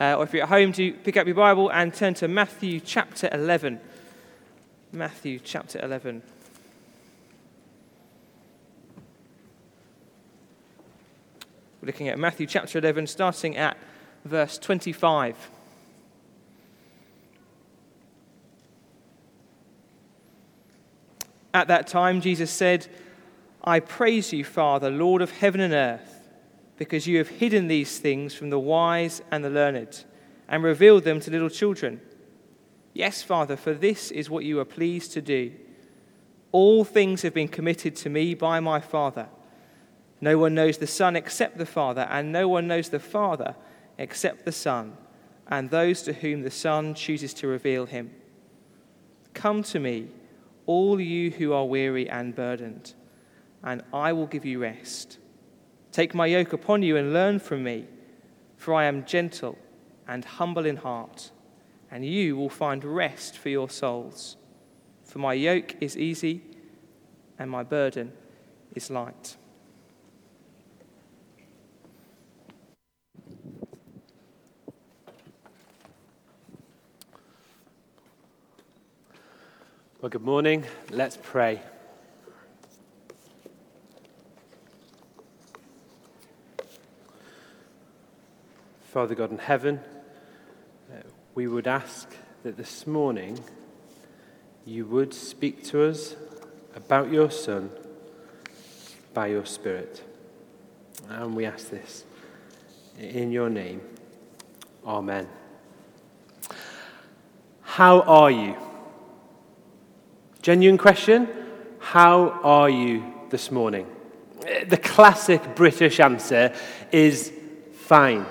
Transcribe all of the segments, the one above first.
uh, or if you're at home, do pick up your Bible and turn to Matthew chapter 11. Matthew chapter 11. We're looking at Matthew chapter 11, starting at verse 25. At that time, Jesus said, I praise you, Father, Lord of heaven and earth, because you have hidden these things from the wise and the learned and revealed them to little children. Yes, Father, for this is what you are pleased to do. All things have been committed to me by my Father. No one knows the Son except the Father, and no one knows the Father except the Son, and those to whom the Son chooses to reveal him. Come to me, all you who are weary and burdened, and I will give you rest. Take my yoke upon you and learn from me, for I am gentle and humble in heart, and you will find rest for your souls. For my yoke is easy and my burden is light. Well, good morning. Let's pray. Father God in heaven, uh, we would ask that this morning you would speak to us about your Son by your Spirit. And we ask this in your name. Amen. How are you? Genuine question How are you this morning? The classic British answer is fine,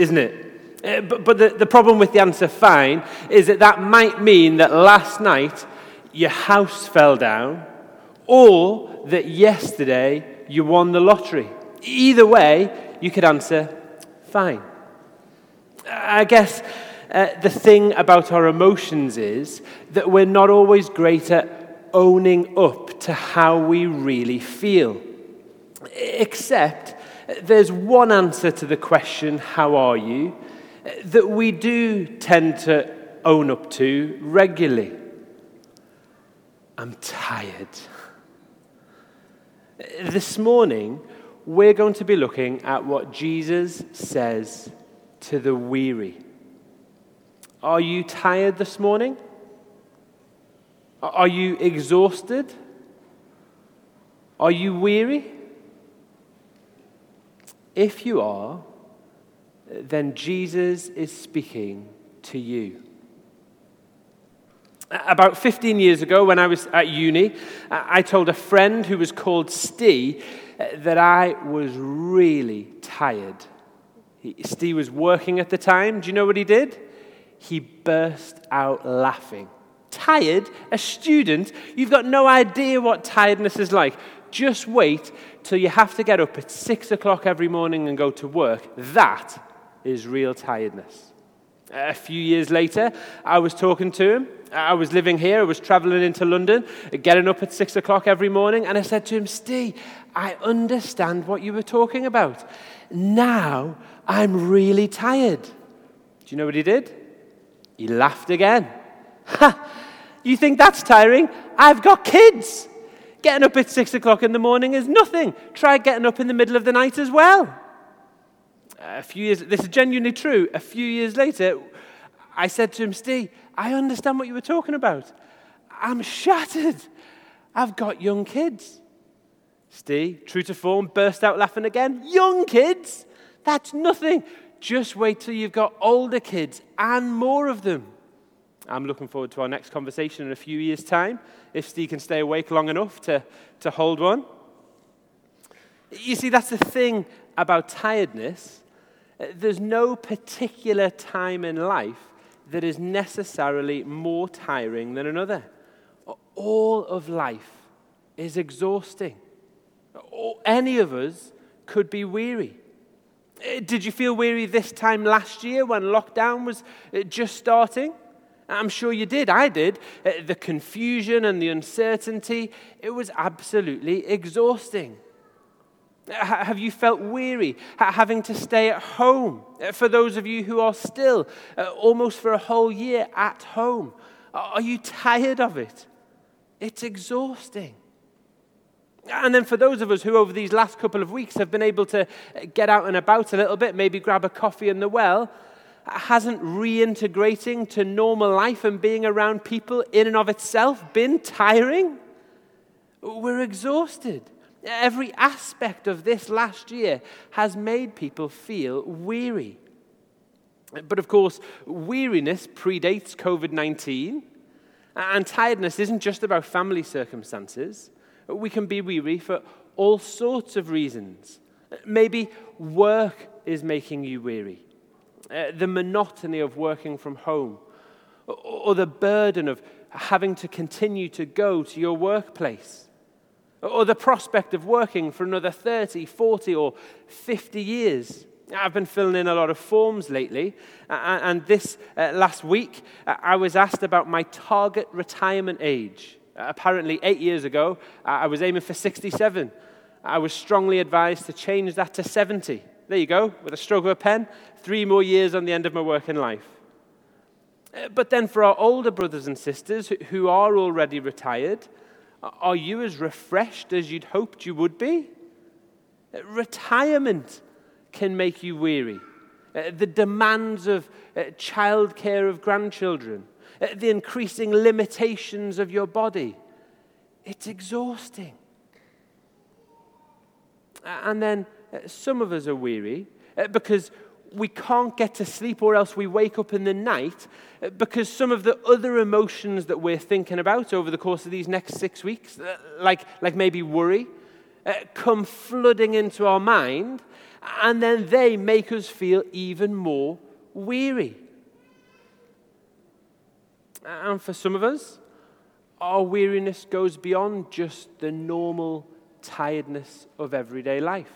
isn't it? Uh, but, but the, the problem with the answer fine is that that might mean that last night your house fell down or that yesterday you won the lottery. Either way, you could answer fine. I guess uh, the thing about our emotions is that we're not always great at owning up to how we really feel. Except there's one answer to the question, How are you? that we do tend to own up to regularly. I'm tired. This morning, we're going to be looking at what Jesus says to the weary. Are you tired this morning? Are you exhausted? Are you weary? If you are, then Jesus is speaking to you. About 15 years ago, when I was at uni, I told a friend who was called Steve eh, that I was really tired. Steve was working at the time. Do you know what he did? he burst out laughing. Tired? A student? You've got no idea what tiredness is like. Just wait till you have to get up at six o'clock every morning and go to work. That is real tiredness. A few years later, I was talking to him. I was living here. I was traveling into London, getting up at six o'clock every morning. And I said to him, Steve, I understand what you were talking about. Now I'm really tired. Do you know what he did? He laughed again. Ha! You think that's tiring? I've got kids. Getting up at six o'clock in the morning is nothing. Try getting up in the middle of the night as well. A few years, this is genuinely true. A few years later, I said to him, Steve, I understand what you were talking about. I'm shattered. I've got young kids. Steve, true to form, burst out laughing again. Young kids? That's nothing. Just wait till you've got older kids and more of them. I'm looking forward to our next conversation in a few years' time, if Steve can stay awake long enough to, to hold one. You see, that's the thing about tiredness. There's no particular time in life that is necessarily more tiring than another. All of life is exhausting. Any of us could be weary. Did you feel weary this time last year when lockdown was uh, just starting? I'm sure you did. I did. Uh, the confusion and the uncertainty, it was absolutely exhausting. Have you felt weary having to stay at home? Uh, for those of you who are still uh, almost for a whole year at home, are you tired of it? It's exhausting. And then for those of us who, over these last couple of weeks, have been able to get out and about a little bit, maybe grab a coffee in the well, hasn't reintegrating to normal life and being around people in and of itself been tiring? We're exhausted. Every aspect of this last year has made people feel weary. But of course, weariness predates COVID 19, and tiredness isn't just about family circumstances. We can be weary for all sorts of reasons. Maybe work is making you weary, uh, the monotony of working from home, or, or the burden of having to continue to go to your workplace or the prospect of working for another 30, 40, or 50 years. I've been filling in a lot of forms lately, and this uh, last week uh, I was asked about my target retirement age. Uh, apparently, eight years ago, I was aiming for 67. I was strongly advised to change that to 70. There you go, with a stroke of a pen, three more years on the end of my working life. But then, for our older brothers and sisters who are already retired, are you as refreshed as you'd hoped you would be? Retirement can make you weary. Uh, the demands of uh, childcare of grandchildren, uh, the increasing limitations of your body. It's exhausting. And then some of us are weary because we can't get to sleep or else we wake up in the night uh, because some of the other emotions that we're thinking about over the course of these next six weeks, uh, like, like maybe worry, uh, come flooding into our mind, and then they make us feel even more weary. And for some of us, our weariness goes beyond just the normal tiredness of everyday life.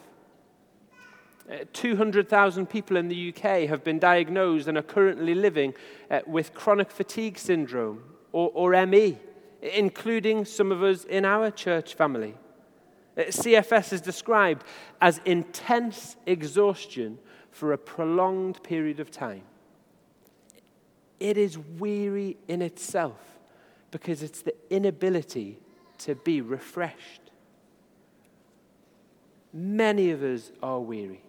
Uh, 200,000 people in the UK have been diagnosed and are currently living uh, with chronic fatigue syndrome or, or ME, including some of us in our church family. Uh, CFS is described as intense exhaustion for a prolonged period of time. It is weary in itself because it's the inability to be refreshed. Many of us are weary.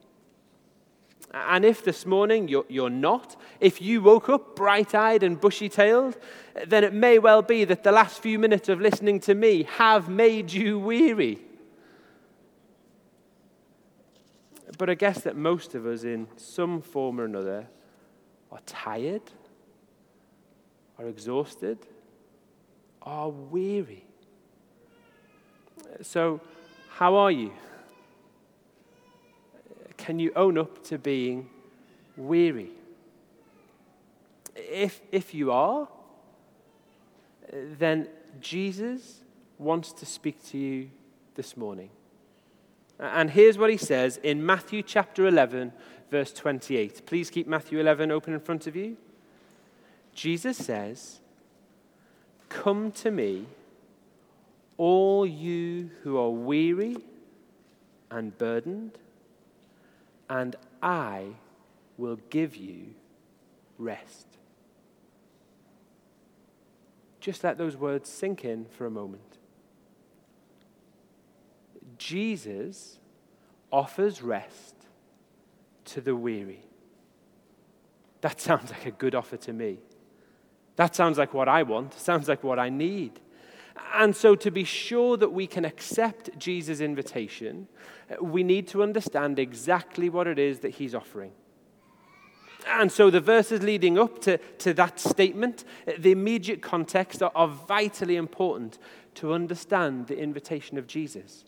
And if this morning you're, you're not, if you woke up bright eyed and bushy tailed, then it may well be that the last few minutes of listening to me have made you weary. But I guess that most of us, in some form or another, are tired, are exhausted, are weary. So, how are you? Can you own up to being weary? If, if you are, then Jesus wants to speak to you this morning. And here's what he says in Matthew chapter 11, verse 28. Please keep Matthew 11 open in front of you. Jesus says, Come to me, all you who are weary and burdened, and I will give you rest. Just let those words sink in for a moment. Jesus offers rest to the weary. That sounds like a good offer to me. That sounds like what I want, sounds like what I need. And so, to be sure that we can accept Jesus' invitation, we need to understand exactly what it is that he's offering. And so, the verses leading up to, to that statement, the immediate context, are, are vitally important to understand the invitation of Jesus.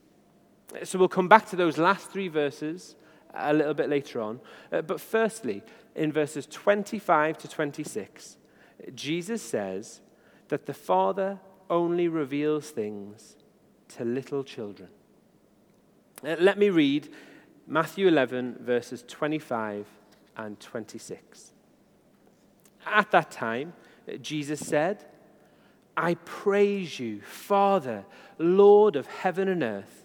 So, we'll come back to those last three verses a little bit later on. Uh, but firstly, in verses 25 to 26, Jesus says that the Father only reveals things to little children. Uh, let me read Matthew 11, verses 25 and 26. At that time, Jesus said, I praise you, Father, Lord of heaven and earth,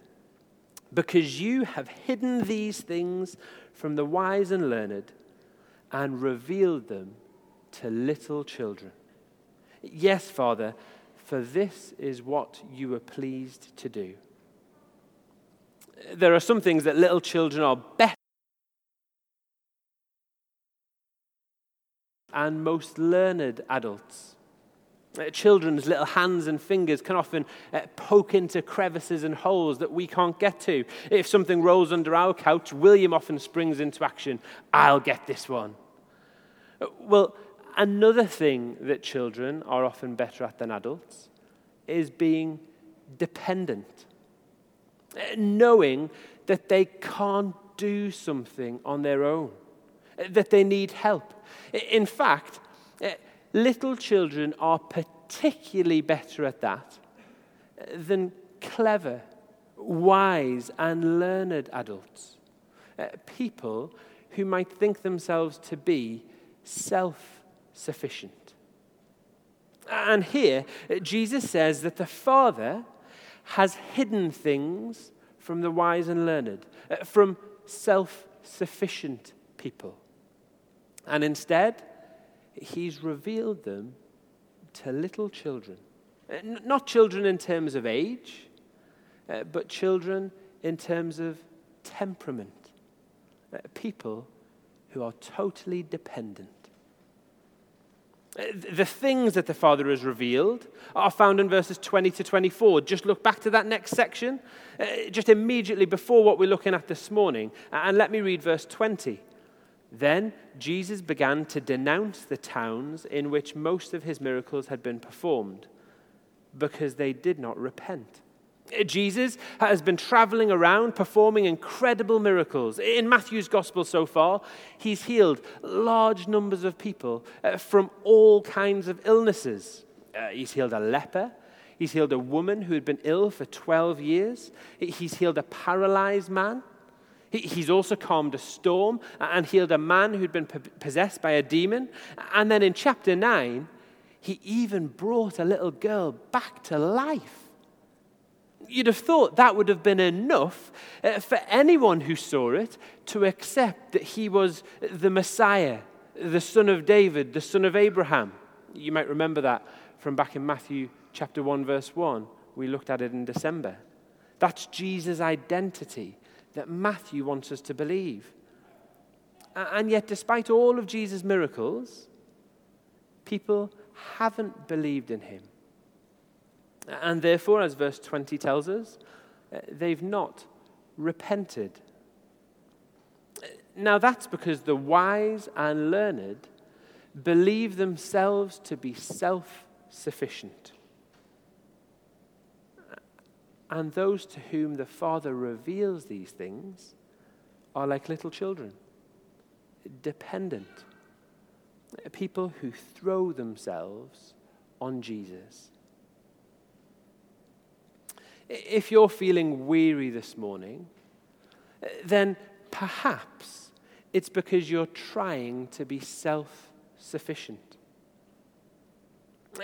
because you have hidden these things from the wise and learned and revealed them to little children. Yes, Father, for this is what you were pleased to do. There are some things that little children are better and most learned adults. Uh, children's little hands and fingers can often uh, poke into crevices and holes that we can't get to. If something rolls under our couch, William often springs into action. I'll get this one. Uh, well, another thing that children are often better at than adults is being dependent, uh, knowing that they can't do something on their own, uh, that they need help. In fact, uh, little children are particularly better at that than clever, wise, and learned adults. People who might think themselves to be self sufficient. And here, Jesus says that the Father has hidden things from the wise and learned, uh, from self sufficient people. And instead, he's revealed them to little children. Uh, not children in terms of age, uh, but children in terms of temperament. People who are totally dependent the things that the Father has revealed are found in verses 20 to 24. Just look back to that next section, uh, just immediately before what we're looking at this morning. And let me read verse 20. Then Jesus began to denounce the towns in which most of his miracles had been performed because they did not repent. Jesus has been traveling around performing incredible miracles. In Matthew's gospel so far, he's healed large numbers of people uh, from all kinds of illnesses. Uh, he's healed a leper. He's healed a woman who had been ill for 12 years. He's healed a paralyzed man. He's also calmed a storm and healed a man who'd been possessed by a demon. And then in chapter 9, he even brought a little girl back to life. You'd have thought that would have been enough uh, for anyone who saw it to accept that he was the Messiah, the son of David, the son of Abraham. You might remember that from back in Matthew chapter 1, verse 1. We looked at it in December. That's Jesus' identity that Matthew wants us to believe. And yet, despite all of Jesus' miracles, people haven't believed in him. And therefore, as verse 20 tells us, uh, they've not repented. Now, that's because the wise and learned believe themselves to be self sufficient. And those to whom the Father reveals these things are like little children, dependent, people who throw themselves on Jesus. If you're feeling weary this morning, then perhaps it's because you're trying to be self sufficient.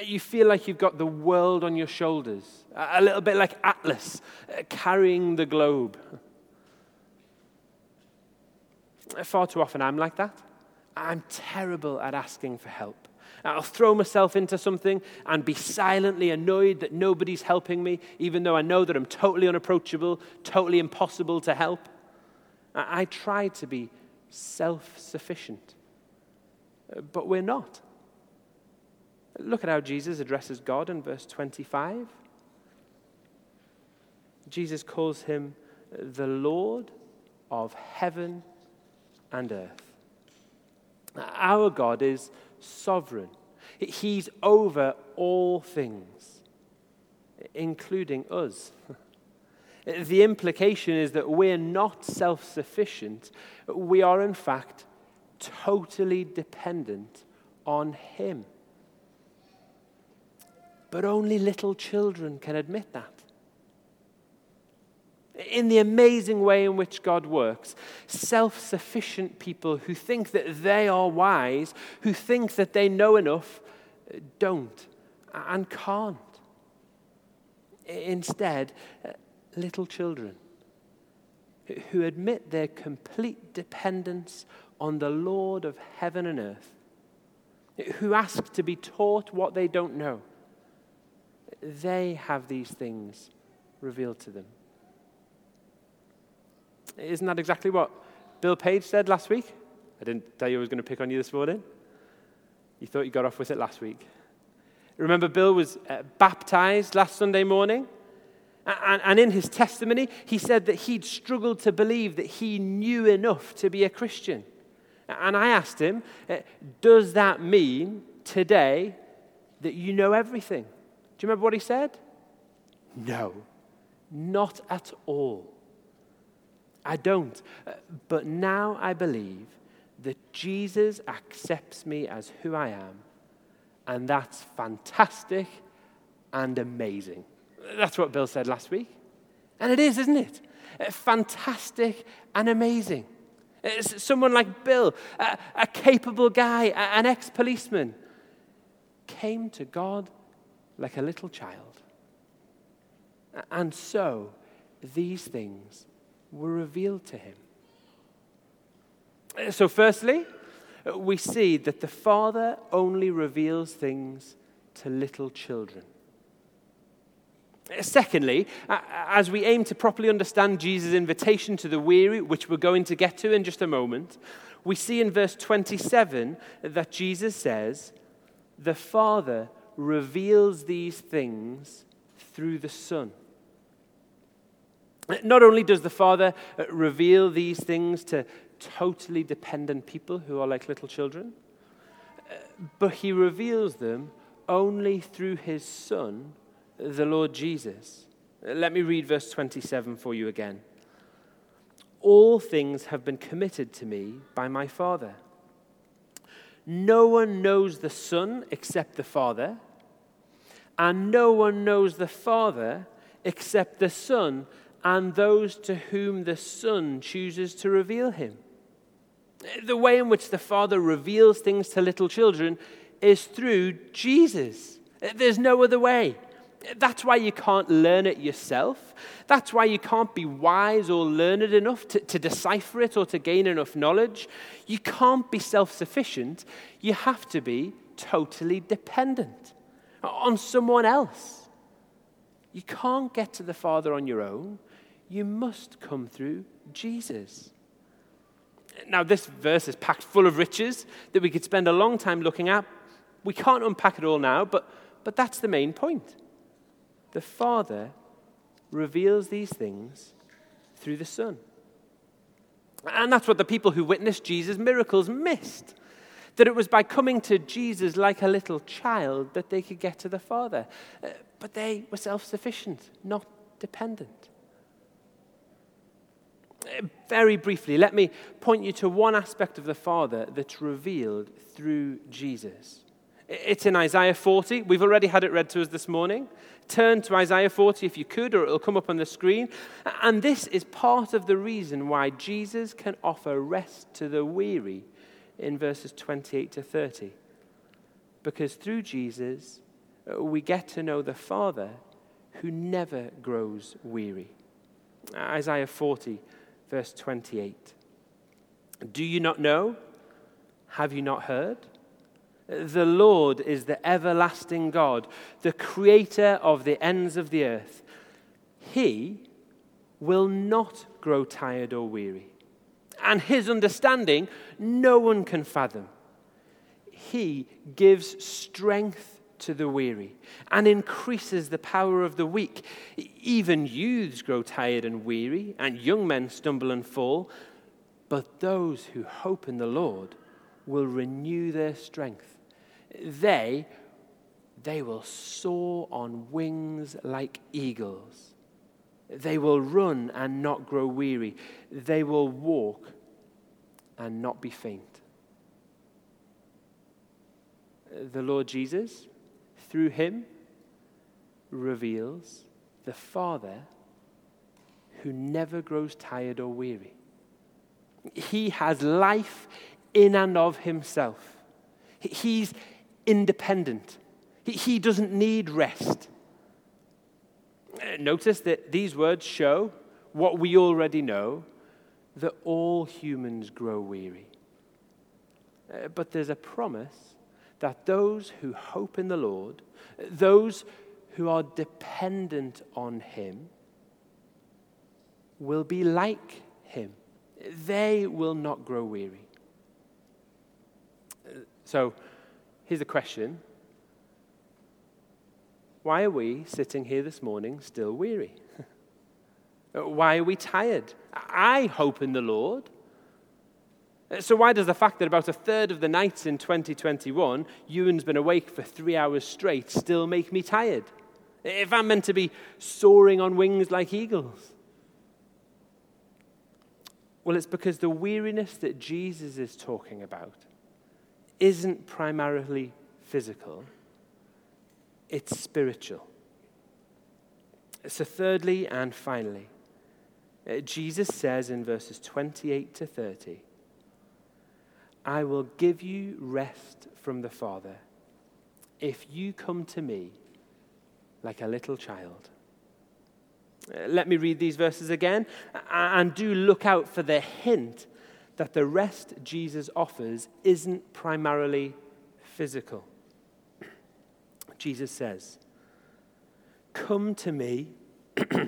You feel like you've got the world on your shoulders, a little bit like Atlas uh, carrying the globe. Far too often I'm like that. I'm terrible at asking for help. I'll throw myself into something and be silently annoyed that nobody's helping me, even though I know that I'm totally unapproachable, totally impossible to help. I, try to be self sufficient, but we're not. Look at how Jesus addresses God in verse 25. Jesus calls him the Lord of heaven and earth. Our God is sovereign. He's over all things, including us. The implication is that we're not self sufficient. We are, in fact, totally dependent on Him. But only little children can admit that in the amazing way in which God works. Self sufficient people who think that they are wise, who think that they know enough, don't and can't. Instead, little children, who admit their complete dependence on the Lord of heaven and earth, who ask to be taught what they don't know, they have these things revealed to them. Isn't that exactly what Bill Page said last week? I didn't tell you I was going to pick on you this morning. You thought you got off with it last week. Remember, Bill was uh, baptized last Sunday morning? And, and in his testimony, he said that he'd struggled to believe that he knew enough to be a Christian. And I asked him, uh, Does that mean today that you know everything? Do you remember what he said? No, not at all. I don't. Uh, but now I believe that Jesus accepts me as who I am. And that's fantastic and amazing. That's what Bill said last week. And it is, isn't it? Uh, fantastic and amazing. Someone like Bill, a, a capable guy, an ex policeman, came to God like a little child. And so these things were revealed to him. So, firstly, we see that the Father only reveals things to little children. Secondly, as we aim to properly understand Jesus' invitation to the weary, which we're going to get to in just a moment, we see in verse 27 that Jesus says, The Father reveals these things through the Son. Not only does the Father uh, reveal these things to totally dependent people who are like little children, uh, but He reveals them only through His Son the Lord Jesus. Uh, let me read verse 27 for you again. All things have been committed to me by my Father. No one knows the Son except the Father, and no one knows the Father except the Son and those to whom the Son chooses to reveal him. The way in which the Father reveals things to little children is through Jesus. There's no other way. That's why you can't learn it yourself. That's why you can't be wise or learned enough to, to decipher it or to gain enough knowledge. You can't be self sufficient. You have to be totally dependent on someone else. You can't get to the Father on your own. You must come through Jesus. Now, this verse is packed full of riches that we could spend a long time looking at. We can't unpack it all now, but, but that's the main point the Father reveals these things through the Son. And that's what the people who witnessed Jesus' miracles missed. That it was by coming to Jesus like a little child that they could get to the Father. Uh, but they were self sufficient, not dependent. Very briefly, let me point you to one aspect of the Father that's revealed through Jesus. It's in Isaiah 40. We've already had it read to us this morning. Turn to Isaiah 40 if you could, or it'll come up on the screen. And this is part of the reason why Jesus can offer rest to the weary in verses 28 to 30. Because through Jesus, uh, we get to know the Father who never grows weary. Isaiah 40, verse 28. Do you not know? Have you not heard? The Lord is the everlasting God, the creator of the ends of the earth. He will not grow tired or weary, and his understanding no one can fathom. He gives strength to the weary and increases the power of the weak. Even youths grow tired and weary, and young men stumble and fall. But those who hope in the Lord will renew their strength they, they will soar on wings like eagles. They will run and not grow weary. They will walk and not be faint. The Lord Jesus, through him, reveals the Father who never grows tired or weary. He has life in and of himself. He's, independent. He, doesn't need rest. Notice that these words show what we already know that all humans grow weary. Uh, but there's a promise that those who hope in the Lord, those who are dependent on Him, will be like Him. They will not grow weary. So here's a question Why are we sitting here this morning still weary? Why are we tired? I hope in the Lord. So, why does the fact that about a third of the nights in 2021, Ewan's been awake for three hours straight still make me tired? If I'm meant to be soaring on wings like eagles? Well, it's because the weariness that Jesus is talking about isn't primarily physical, it's spiritual. So, thirdly and finally, uh, Jesus says in verses 28 to 30, I will give you rest from the Father if you come to me like a little child. Uh, let me read these verses again and do look out for the hint that the rest Jesus offers isn't primarily physical. Jesus says, Come to me,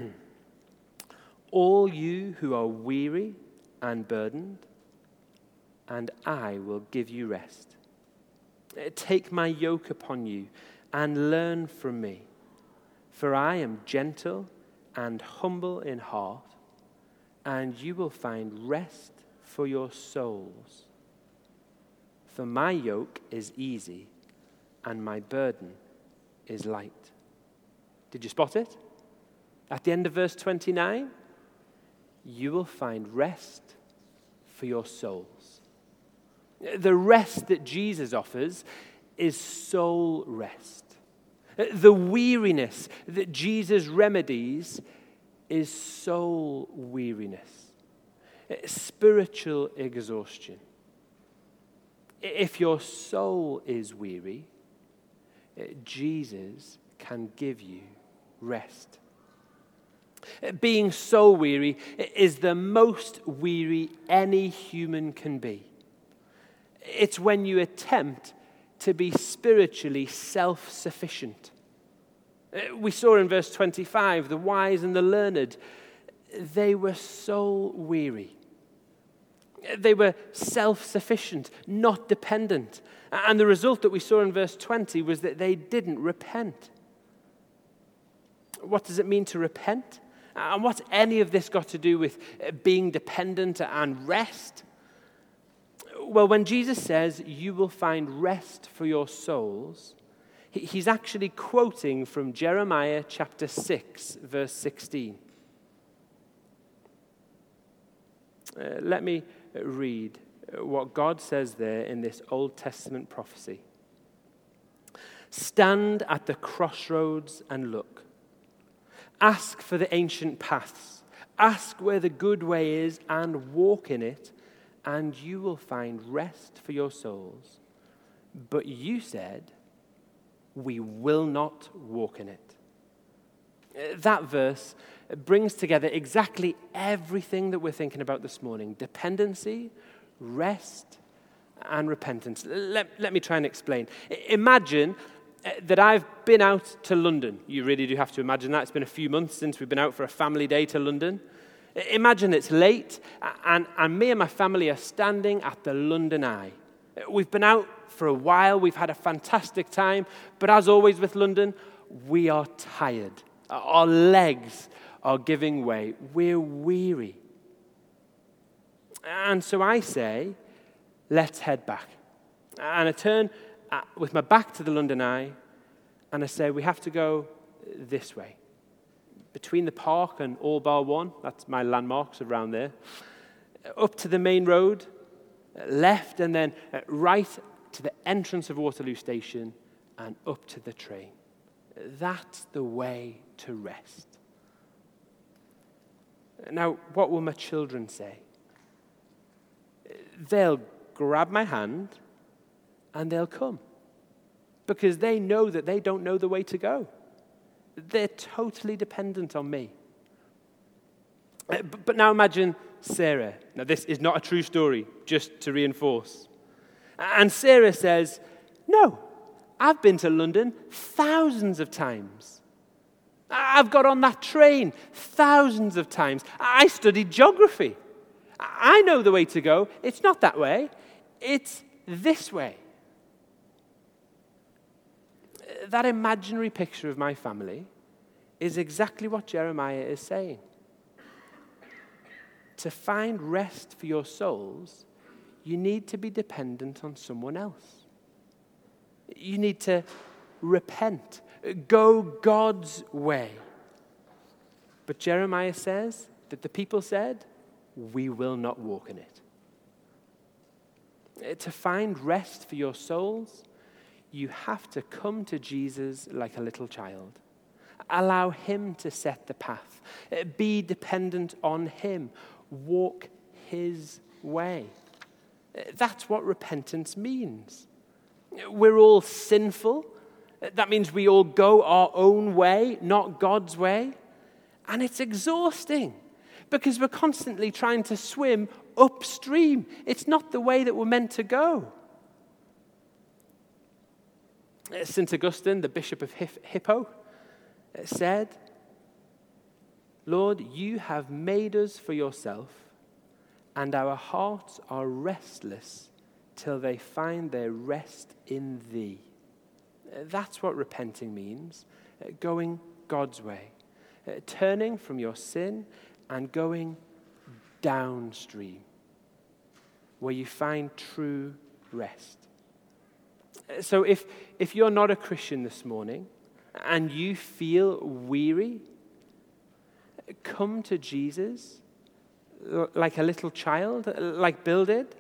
all you who are weary and burdened, and I will give you rest. Eh, take my yoke upon you and learn from me, for I am gentle and humble in heart, and you will find rest for your souls. For my yoke is easy and my burden is light. Did you spot it? At the end of verse 29, you will find rest for your souls. The rest that Jesus offers is soul rest. The weariness that Jesus remedies is soul weariness, spiritual exhaustion. If your soul is weary, Jesus can give you rest. Being soul weary is the most weary any human can be. It's when you attempt to be spiritually self sufficient. Uh, we saw in verse 25 the wise and the learned, they were soul weary. They were self sufficient, not dependent. And the result that we saw in verse 20 was that they didn't repent. What does it mean to repent? And what's any of this got to do with uh, being dependent and rest? Well, when Jesus says, You will find rest for your souls, he's actually quoting from Jeremiah chapter 6, verse 16. Uh, let me read what God says there in this Old Testament prophecy. Stand at the crossroads and look. Ask for the ancient paths. Ask where the good way is and walk in it and you will find rest for your souls. But you said, We will not walk in it. That verse brings together exactly everything that we're thinking about this morning dependency, rest, and repentance. Let, let me try and explain. Imagine uh, that I've been out to London. You really do have to imagine that. It's been a few months since we've been out for a family day to London. Imagine it's late, and, and me and my family are standing at the London Eye. We've been out for a while, we've had a fantastic time, but as always with London, we are tired. Our legs are giving way. We're weary. And so I say, let's head back. And I turn uh, with my back to the London Eye, and I say, we have to go this way between the park and All Bar One, that's my landmarks around there, up to the main road, left, and then uh, right to the entrance of Waterloo Station and up to the train. That's the way to rest. Now, what will my children say? They'll grab my hand and they'll come because they know that they don't know the way to go. They're totally dependent on me. Uh, But but now imagine Sarah. Now, this is not a true story, just to reinforce. And Sarah says, No, I've been to London thousands of times. I've got on that train thousands of times. I studied geography. I know the way to go. It's not that way, it's this way. That imaginary picture of my family is exactly what Jeremiah is saying. To find rest for your souls, you need to be dependent on someone else. You need to repent, go God's way. But Jeremiah says that the people said, We will not walk in it. To find rest for your souls, you have to come to Jesus like a little child. Allow Him to set the path. Uh, Be dependent on Him. Walk His way. Uh, That's what repentance means. We're all sinful. Uh, That means we all go our own way, not God's way. And it's exhausting because we're constantly trying to swim upstream. It's not the way that we're meant to go. Uh, St. Augustine, the Bishop of Hippo, uh, said, Lord, you have made us for yourself, and our hearts are restless till they find their rest in thee. Uh, That's what repenting means going God's way, turning from your sin and going downstream, where you find true rest. So if, if you're not a Christian this morning and you feel weary, come to Jesus like a little child, like Bill did.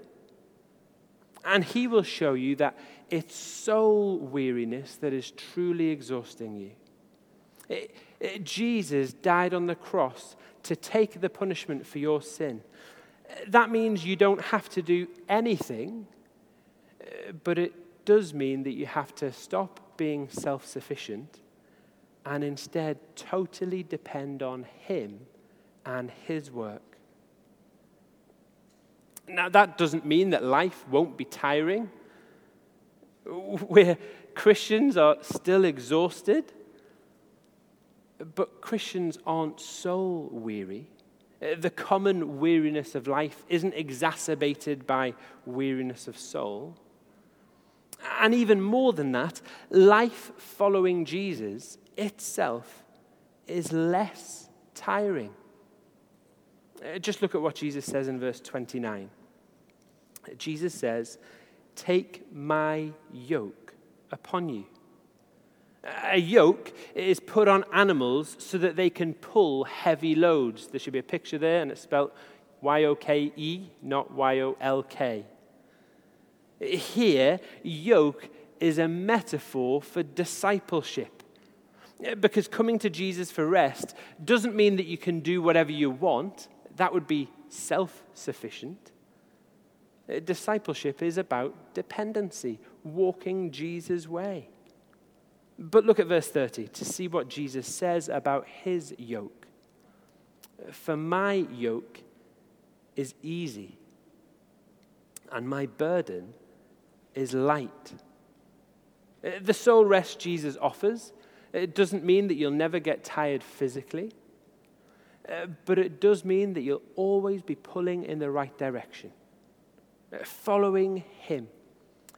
And he will show you that it's soul weariness that is truly exhausting you. It- it- Jesus died on the cross to take the punishment for your sin. That means you don't have to do anything, uh, but it does mean that you have to stop being self sufficient and instead totally depend on Him and His work. Now, that doesn't mean that life won't be tiring. Where Christians are still exhausted, but Christians aren't soul weary. Uh, The common weariness of life isn't exacerbated by weariness of soul. And even more than that, life following Jesus itself is less tiring. Uh, Just look at what Jesus says in verse 29. Jesus says, Take my yoke upon you. A yoke is put on animals so that they can pull heavy loads. There should be a picture there, and it's spelled Y O K E, not Y O L K. Here, yoke is a metaphor for discipleship. Because coming to Jesus for rest doesn't mean that you can do whatever you want, that would be self sufficient. Uh, discipleship is about dependency, walking Jesus' way. But look at verse 30 to see what Jesus says about his yoke. For my yoke is easy, and my burden is light. Uh, The soul rest Jesus offers, it doesn't mean that you'll never get tired physically, uh, but it does mean that you'll always be pulling in the right direction, uh, following Him,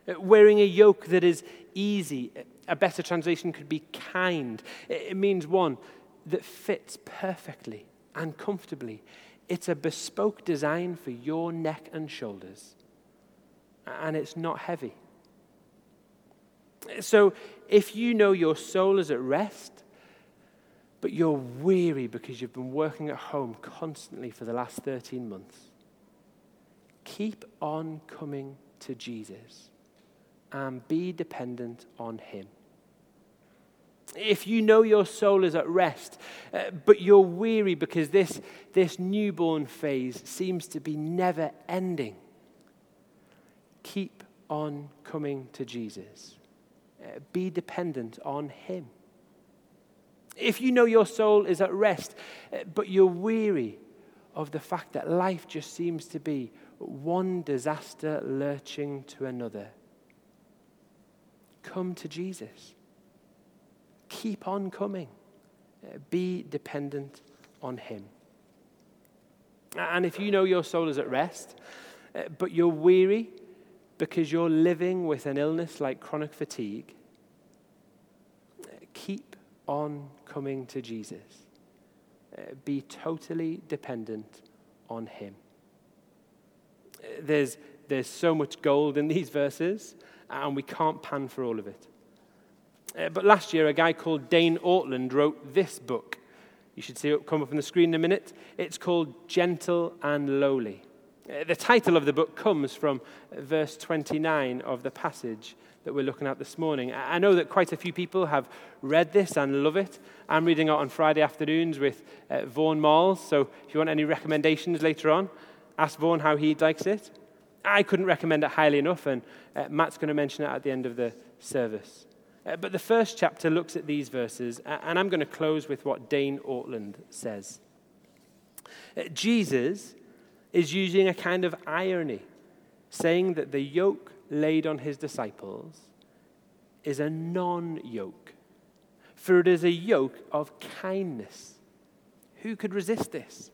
uh, wearing a yoke that is easy. A better translation could be kind. It means one that fits perfectly and comfortably. It's a bespoke design for your neck and shoulders, and it's not heavy. So, if you know your soul is at rest, but you're weary because you've been working at home constantly for the last 13 months, keep on coming to Jesus and be dependent on Him. If you know your soul is at rest, uh, but you're weary because this, this newborn phase seems to be never ending, keep on coming to Jesus. Uh, be dependent on Him. If you know your soul is at rest, uh, but you're weary of the fact that life just seems to be one disaster lurching to another. Come to Jesus. Keep on coming. Uh, be dependent on Him. And if you know your soul is at rest, but you're weary because you're living with an illness like chronic fatigue, uh, keep on coming to Jesus. Be totally dependent on Him. There's, there's so much gold in these verses, and we can't pan for all of it. Uh, but last year, a guy called Dane Ortlund wrote this book. You should see it come up on the screen in a minute. It's called Gentle and Lowly. Uh, the title of the book comes from verse 29 of the passage that we're looking at this morning. I know that quite a few people have read this and love it. I'm reading it on Friday afternoons with uh, Vaughan Malls, so if you want any recommendations later on, ask Vaughan how he likes it. I couldn't recommend it highly enough, and uh, Matt's going to mention it at the end of the service. But the first chapter looks at these verses, and I'm going to close with what Dane Ortlund says. Jesus is using a kind of irony, saying that the yoke laid on his disciples is a non yoke, for it is a yoke of kindness. Who could resist this?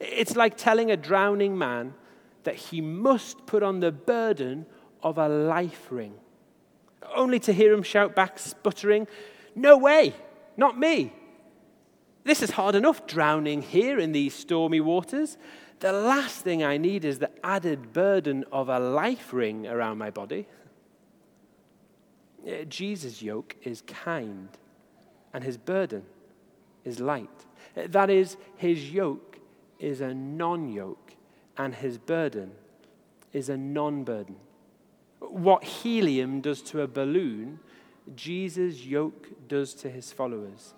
It's like telling a drowning man that he must put on the burden of a life ring only to hear him shout back, sputtering, No way, not me. This is hard enough drowning here in these stormy waters. The last thing I need is the added burden of a life ring around my body. Jesus' yoke is kind, and his burden is light. That is, his yoke is a non yoke, and his burden is a non burden. What helium does to a balloon, Jesus' yoke does to his followers.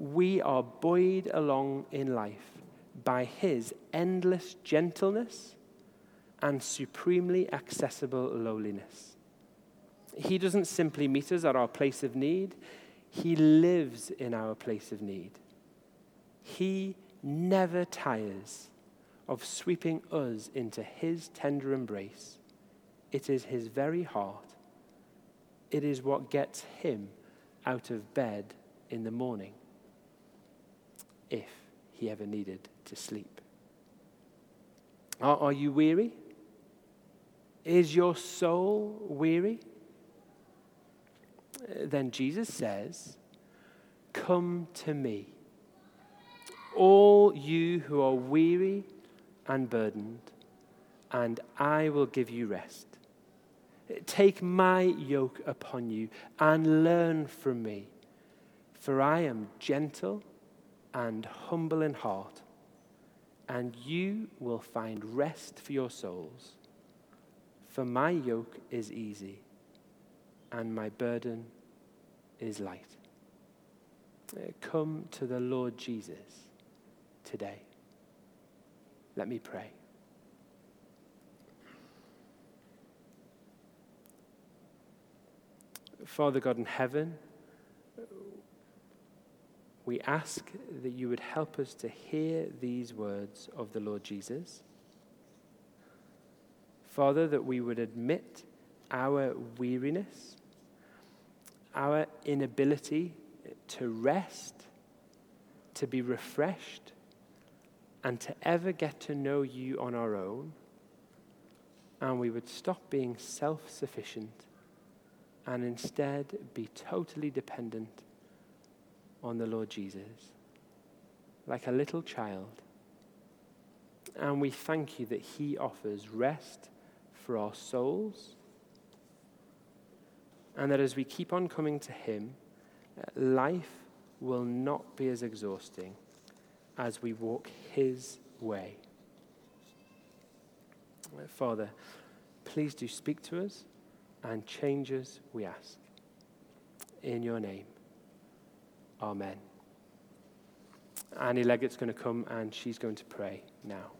We are buoyed along in life by his endless gentleness and supremely accessible lowliness. He doesn't simply meet us at our place of need, he lives in our place of need. He never tires of sweeping us into his tender embrace it is his very heart. It is what gets him out of bed in the morning, if he ever needed to sleep. Are, are you weary? Is your soul weary? Uh, then Jesus says, Come to me, all you who are weary and burdened, and I will give you rest. Take my yoke upon you and learn from me, for I am gentle and humble in heart, and you will find rest for your souls. For my yoke is easy, and my burden is light. Uh, come to the Lord Jesus today. Let me pray. Father God in heaven, we ask that you would help us to hear these words of the Lord Jesus. Father, that we would admit our weariness, our inability to rest, to be refreshed, and to ever get to know you on our own. And we would stop being self sufficient and instead be totally dependent on the Lord Jesus, like a little child. And we thank you that He offers rest for our souls, and that as we keep on coming to Him, uh, life will not be as exhausting as we walk His way. Uh, Father, please do speak to us and change us, we ask. In your name. Amen. Annie Leggett's going to come and she's going to pray now.